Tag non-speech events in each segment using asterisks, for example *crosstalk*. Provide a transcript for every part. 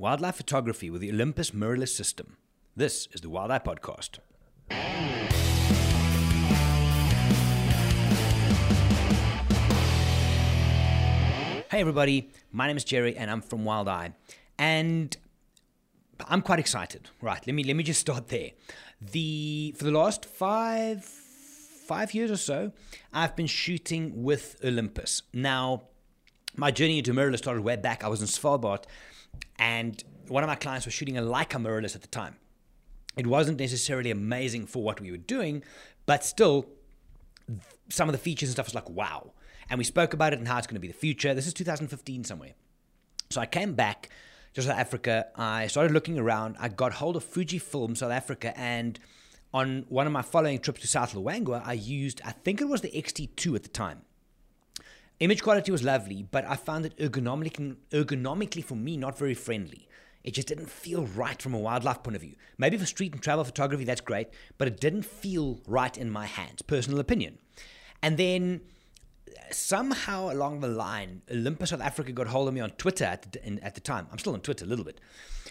Wildlife photography with the Olympus mirrorless system. This is the Wild Eye Podcast. Hey everybody, my name is Gerry and I'm from Wild Eye. And I'm quite excited. Right, let me let me just start there. The for the last five five years or so, I've been shooting with Olympus. Now, my journey into mirrorless started way back. I was in Svalbard, and one of my clients was shooting a Leica mirrorless at the time. It wasn't necessarily amazing for what we were doing, but still, some of the features and stuff was like wow. And we spoke about it and how it's going to be the future. This is 2015 somewhere. So I came back to South Africa. I started looking around. I got hold of Fujifilm South Africa and on one of my following trips to South Luangwa, I used, I think it was the XT2 at the time. Image quality was lovely, but I found it ergonomically, ergonomically for me not very friendly. It just didn't feel right from a wildlife point of view. Maybe for street and travel photography, that's great, but it didn't feel right in my hands. Personal opinion. And then uh, somehow along the line, Olympus South Africa got hold of me on Twitter at the, at the time. I'm still on Twitter a little bit.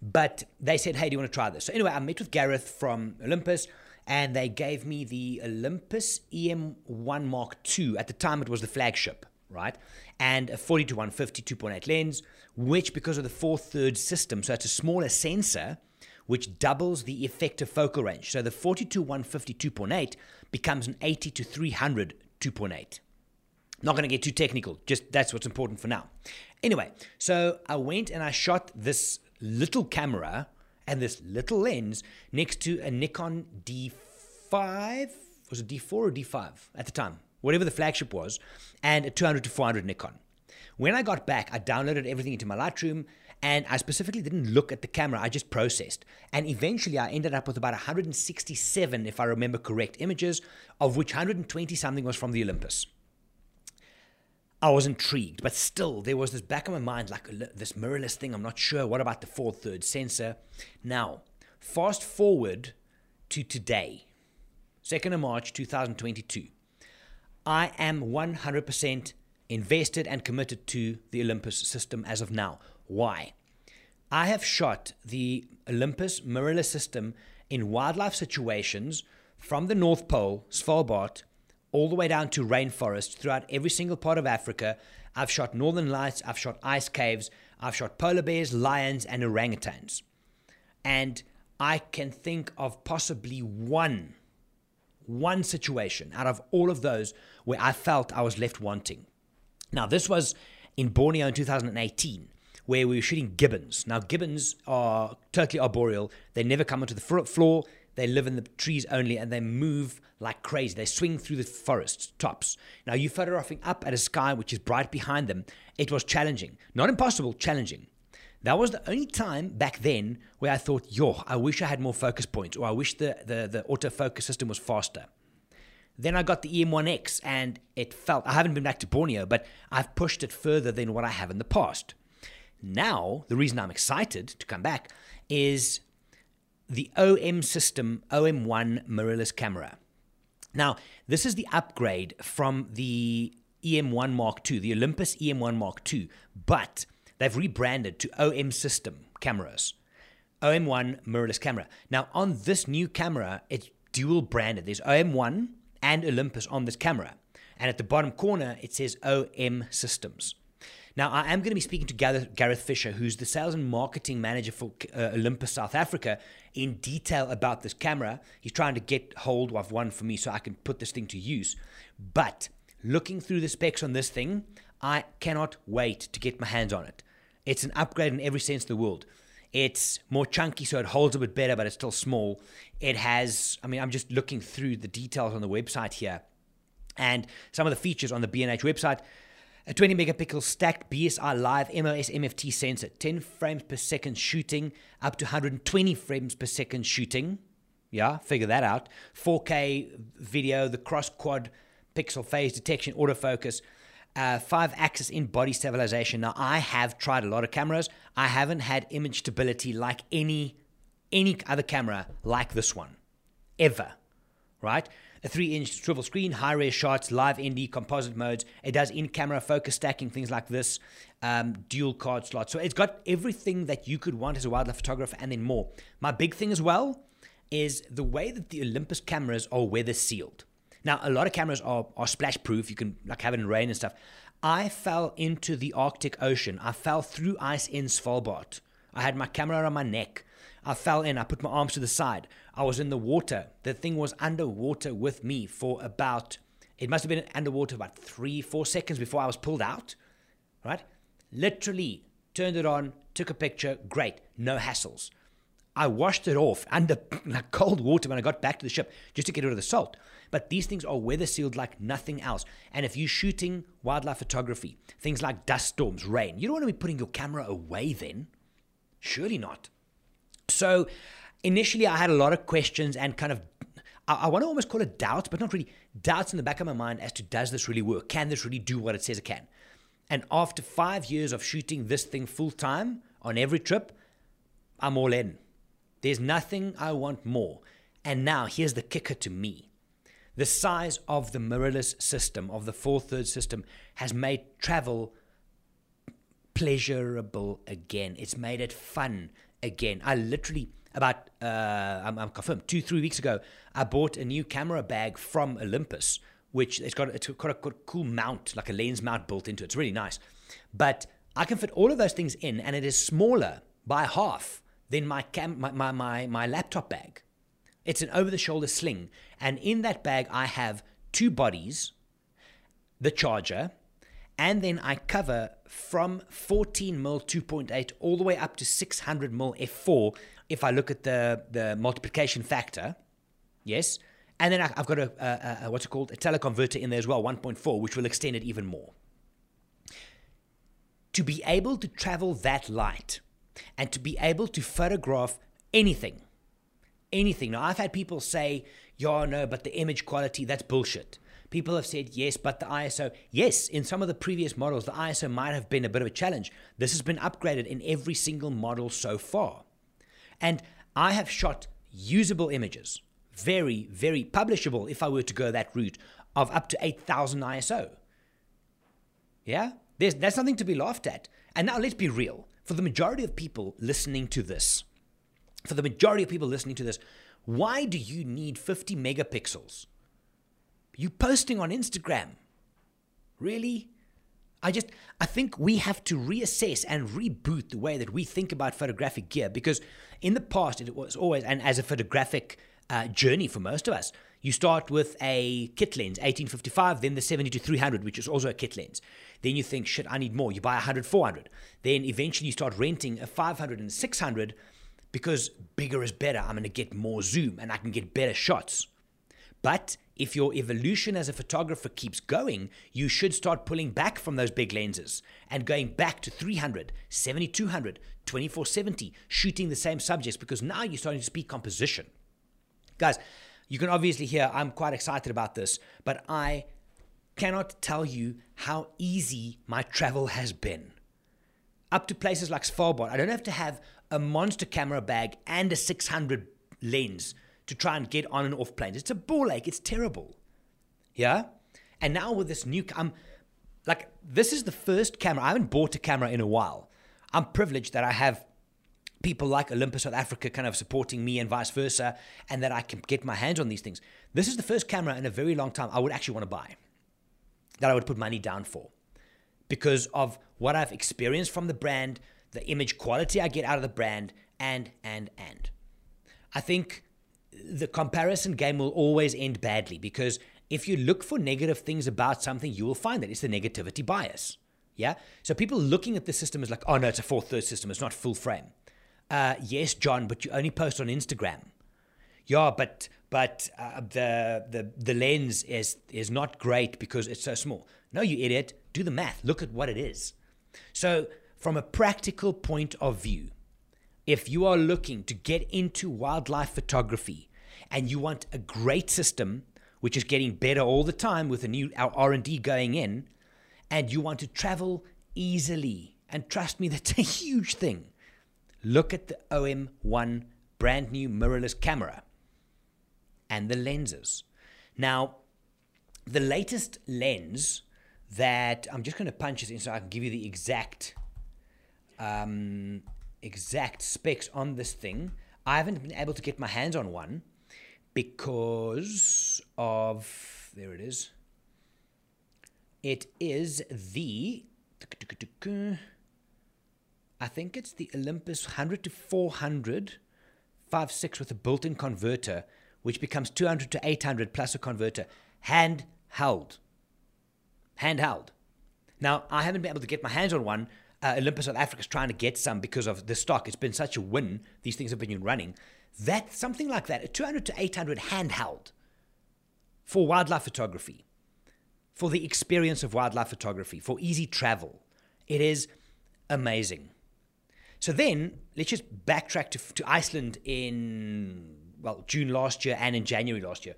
But they said, hey, do you want to try this? So anyway, I met with Gareth from Olympus and they gave me the Olympus EM1 Mark II. At the time, it was the flagship, right? And a 40 to 150 2.8 lens, which, because of the four third system, so it's a smaller sensor, which doubles the effective focal range. So the 40 to 150 2.8 becomes an 80 to 300 2.8. Not going to get too technical, just that's what's important for now. Anyway, so I went and I shot this little camera and this little lens next to a Nikon D5, was it D4 or D5 at the time, whatever the flagship was, and a 200 to 400 Nikon. When I got back, I downloaded everything into my Lightroom and I specifically didn't look at the camera, I just processed. And eventually I ended up with about 167, if I remember correct, images, of which 120 something was from the Olympus. I was intrigued, but still, there was this back of my mind, like this mirrorless thing. I'm not sure. What about the four third sensor? Now, fast forward to today, 2nd of March 2022. I am 100% invested and committed to the Olympus system as of now. Why? I have shot the Olympus mirrorless system in wildlife situations from the North Pole, Svalbard, all the way down to rainforest throughout every single part of Africa. I've shot northern lights, I've shot ice caves, I've shot polar bears, lions, and orangutans. And I can think of possibly one, one situation out of all of those where I felt I was left wanting. Now, this was in Borneo in 2018, where we were shooting gibbons. Now, gibbons are totally arboreal, they never come onto the floor, they live in the trees only, and they move like crazy. They swing through the forest tops. Now, you photographing up at a sky which is bright behind them, it was challenging. Not impossible, challenging. That was the only time back then where I thought, yo, I wish I had more focus points, or I wish the, the, the autofocus system was faster. Then I got the EM1X and it felt, I haven't been back to Borneo, but I've pushed it further than what I have in the past. Now, the reason I'm excited to come back is the OM system, OM1 mirrorless camera. Now, this is the upgrade from the EM1 Mark II, the Olympus EM1 Mark II, but they've rebranded to OM system cameras. OM1 mirrorless camera. Now, on this new camera, it's dual branded. There's OM1 and Olympus on this camera. And at the bottom corner, it says OM Systems. Now, I am going to be speaking to Gareth Fisher, who's the sales and marketing manager for uh, Olympus South Africa, in detail about this camera. He's trying to get hold of one for me so I can put this thing to use. But looking through the specs on this thing, I cannot wait to get my hands on it. It's an upgrade in every sense of the world. It's more chunky, so it holds a bit better, but it's still small. It has, I mean, I'm just looking through the details on the website here and some of the features on the B&H website. A 20 megapixel stacked BSI Live MOS MFT sensor, 10 frames per second shooting, up to 120 frames per second shooting. Yeah, figure that out. 4K video, the cross quad pixel phase detection, autofocus, uh, five axis in body stabilization. Now, I have tried a lot of cameras. I haven't had image stability like any any other camera like this one ever. right? A three inch swivel screen, high res shots, live ND, composite modes. It does in camera focus stacking, things like this, um, dual card slot. So it's got everything that you could want as a wildlife photographer and then more. My big thing as well is the way that the Olympus cameras are weather sealed. Now, a lot of cameras are, are splash proof. You can like have it in rain and stuff. I fell into the Arctic Ocean. I fell through ice in Svalbard. I had my camera on my neck. I fell in. I put my arms to the side. I was in the water. The thing was underwater with me for about, it must have been underwater about three, four seconds before I was pulled out. Right? Literally turned it on, took a picture. Great. No hassles. I washed it off under *laughs* like cold water when I got back to the ship just to get rid of the salt. But these things are weather sealed like nothing else. And if you're shooting wildlife photography, things like dust storms, rain, you don't want to be putting your camera away then. Surely not. So initially, I had a lot of questions and kind of, I, want to almost call it doubts, but not really doubts in the back of my mind as to does this really work? Can this really do what it says it can? And after five years of shooting this thing full time on every trip, I'm all in. There's nothing I want more. And now here's the kicker to me. The size of the mirrorless system, of the four third system, has made travel pleasurable again. It's made it fun again. I literally, about, uh, I'm, I'm confirmed, two, three weeks ago, I bought a new camera bag from Olympus, which it's got, it's a, got a cool mount, like a lens mount built into it. It's really nice. But I can fit all of those things in, and it is smaller by half than my, cam- my, my, my, my laptop bag. It's an over the shoulder sling. And in that bag, I have two bodies, the charger, and then I cover from 14 mil 2.8 all the way up to 600 mil f4 if I look at the, the multiplication factor. Yes. And then I've got a, a, a what's it called? A teleconverter in there as well, 1.4, which will extend it even more. To be able to travel that light and to be able to photograph anything, anything. Now, I've had people say, yeah, no, but the image quality, that's bullshit. People have said, yes, but the ISO, yes, in some of the previous models, the ISO might have been a bit of a challenge. This has been upgraded in every single model so far. And I have shot usable images, very, very publishable if I were to go that route, of up to 8000 ISO. Yeah? There's, that's something to be laughed at. And now let's be real. For the majority of people listening to this, for the majority of people listening to this, why do you need 50 megapixels? You posting on Instagram. Really? I just I think we have to reassess and reboot the way that we think about photographic gear because in the past it was always and as a photographic uh, journey for most of us, you start with a kit lens, 1855, then the 70 to 300, which is also a kit lens. Then you think, shit, I need more. You buy a 100, 400. Then eventually you start renting a 500 and 600 because bigger is better. I'm going to get more zoom and I can get better shots. But if your evolution as a photographer keeps going, you should start pulling back from those big lenses and going back to 300, 7200, 2470, shooting the same subjects because now you're starting to speak composition. Guys, you can obviously hear I'm quite excited about this, but I cannot tell you how easy my travel has been. Up to places like Svalbard, I don't have to have a monster camera bag and a 600 lens to try and get on and off planes. It's a ball ache. It's terrible. Yeah? And now with this new, I'm like, this is the first camera. I haven't bought a camera in a while. I'm privileged that I have people like Olympus South Africa kind of supporting me and vice versa, and that I can get my hands on these things. This is the first camera in a very long time I would actually want to buy, that I would put money down for, because of what I've experienced from the brand, the image quality I get out of the brand, and, and, and. I think the comparison game will always end badly because if you look for negative things about something, you will find that it's the negativity bias. Yeah. So people looking at the system is like, oh no, it's a fourth third system. It's not full frame. Uh, yes, John, but you only post on Instagram. Yeah, but but uh, the the the lens is is not great because it's so small. No, you idiot. Do the math. Look at what it is. So from a practical point of view, if you are looking to get into wildlife photography and you want a great system which is getting better all the time with a new R&D going in and you want to travel easily and trust me *laughs* that's a huge thing look at the OM1 brand new mirrorless camera and the lenses. Now, the latest lens that I'm just going to punch this in so I can give you the exact um, exact specs on this thing. I haven't been able to get my hands on one because of there it is. It is the I think it's the Olympus 100 to 400 five six with a built-in converter, which becomes 200 to 800 plus a converter, handheld. Handheld. Now, I haven't been able to get my hands on one. Uh, Olympus South Africa is trying to get some because of the stock. It's been such a win. These things have been running. That something like that, a 200 to 800 handheld for wildlife photography, for the experience of wildlife photography, for easy travel. It is amazing. So then let's just backtrack to, to Iceland in, well, June last year and in January last year.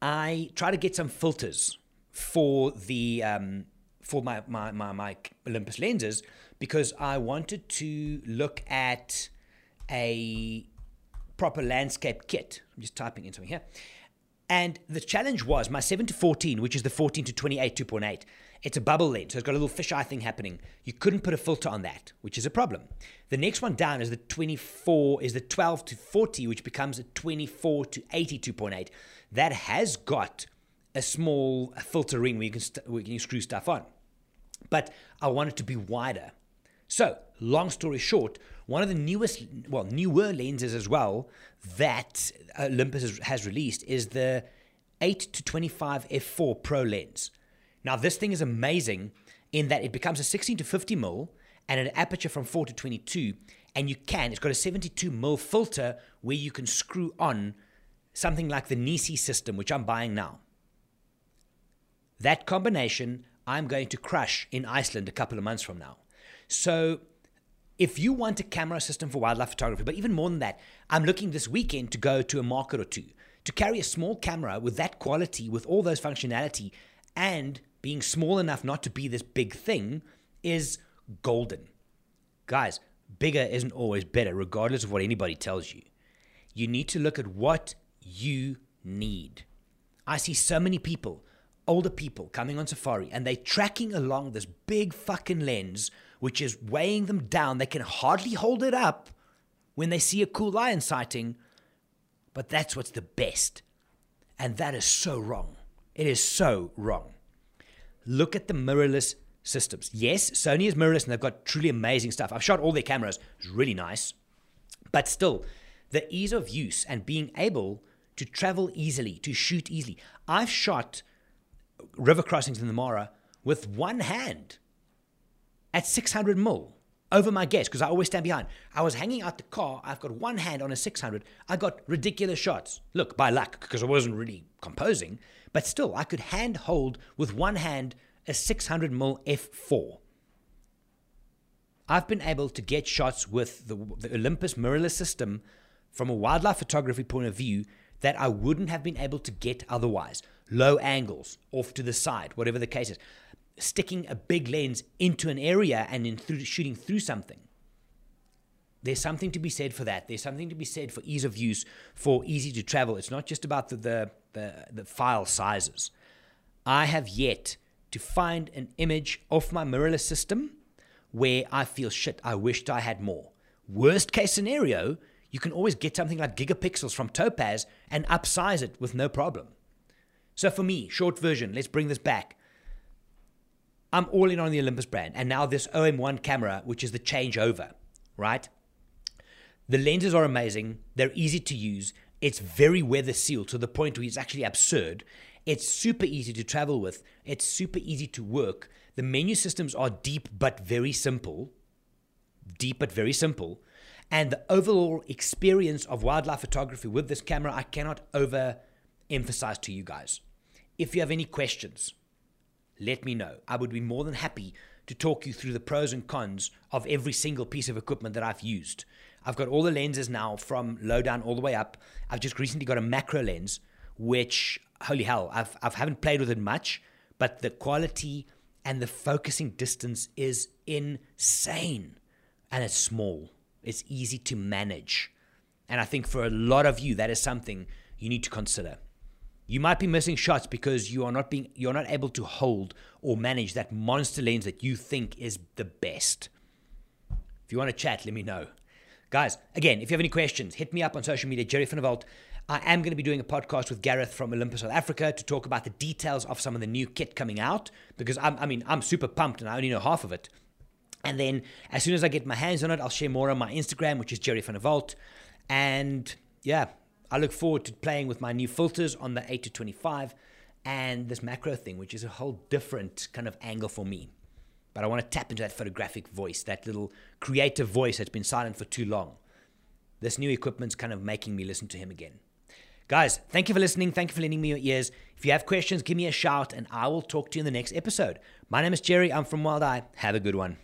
I try to get some filters for the um, for my, my, my, my Olympus lenses because I wanted to look at a proper landscape kit. I'm just typing in something here. And the challenge was my 7 to 14, which is the 14 to 28 2.8. It's a bubble lens, so it's got a little fisheye thing happening. You couldn't put a filter on that, which is a problem. The next one down is the 24, is the 12 to 40, which becomes a 24 to 80 2.8. That has got a small filter ring where you can, st- where you can screw stuff on. But I want it to be wider. So, long story short, one of the newest, well, newer lenses as well that Olympus has released is the 8 to 25 f4 Pro lens. Now, this thing is amazing in that it becomes a 16 to 50 mil and an aperture from 4 to 22. And you can, it's got a 72 mil filter where you can screw on something like the Nisi system, which I'm buying now. That combination I'm going to crush in Iceland a couple of months from now. So, if you want a camera system for wildlife photography, but even more than that, I'm looking this weekend to go to a market or two. To carry a small camera with that quality, with all those functionality, and being small enough not to be this big thing is golden. Guys, bigger isn't always better, regardless of what anybody tells you. You need to look at what you need. I see so many people, older people, coming on safari and they're tracking along this big fucking lens, which is weighing them down. They can hardly hold it up when they see a cool lion sighting, but that's what's the best. And that is so wrong. It is so wrong look at the mirrorless systems. Yes, Sony is mirrorless and they've got truly amazing stuff. I've shot all their cameras, it's really nice. But still, the ease of use and being able to travel easily, to shoot easily. I've shot river crossings in the Mara with one hand at 600 mil over my guest because I always stand behind. I was hanging out the car. I've got one hand on a 600. I got ridiculous shots. Look, by luck, because I wasn't really composing, but still, I could hand hold with one hand a 600mm f4. I've been able to get shots with the, the Olympus mirrorless system from a wildlife photography point of view that I wouldn't have been able to get otherwise. Low angles, off to the side, whatever the case is. Sticking a big lens into an area and then through, shooting through something. There's something to be said for that. There's something to be said for ease of use, for easy to travel. It's not just about the, the the, the file sizes. I have yet to find an image off my mirrorless system where I feel shit, I wished I had more. Worst case scenario, you can always get something like gigapixels from Topaz and upsize it with no problem. So for me, short version, let's bring this back. I'm all in on the Olympus brand, and now this OM1 camera, which is the changeover, right? The lenses are amazing, they're easy to use, it's very weather sealed to the point where it's actually absurd. It's super easy to travel with. It's super easy to work. The menu systems are deep but very simple. Deep but very simple. And the overall experience of wildlife photography with this camera, I cannot over emphasize to you guys. If you have any questions, let me know. I would be more than happy to talk you through the pros and cons of every single piece of equipment that I've used. I've got all the lenses now from low down all the way up. I've just recently got a macro lens, which holy hell, I've I haven't played with it much, but the quality and the focusing distance is insane, and it's small. It's easy to manage, and I think for a lot of you that is something you need to consider. You might be missing shots because you are not being you're not able to hold or manage that monster lens that you think is the best. If you want to chat, let me know. Guys, again, if you have any questions, hit me up on social media, Gerry van I am going to be doing a podcast with Gareth from Olympus South Africa to talk about the details of some of the new kit coming out because I'm, I mean, I'm super pumped and I only know half of it. And then as soon as I get my hands on it, I'll share more on my Instagram, which is Gerry van And yeah, I look forward to playing with my new filters on the 8 to 25 and this macro thing, which is a whole different kind of angle for me. But I want to tap into that photographic voice, that little creative voice that's been silent for too long. This new equipment's kind of making me listen to him again. Guys, thank you for listening. Thank you for lending me your ears. If you have questions, give me a shout and I will talk to you in the next episode. My name is Gerry. I'm from Wild Eye. Have a good one.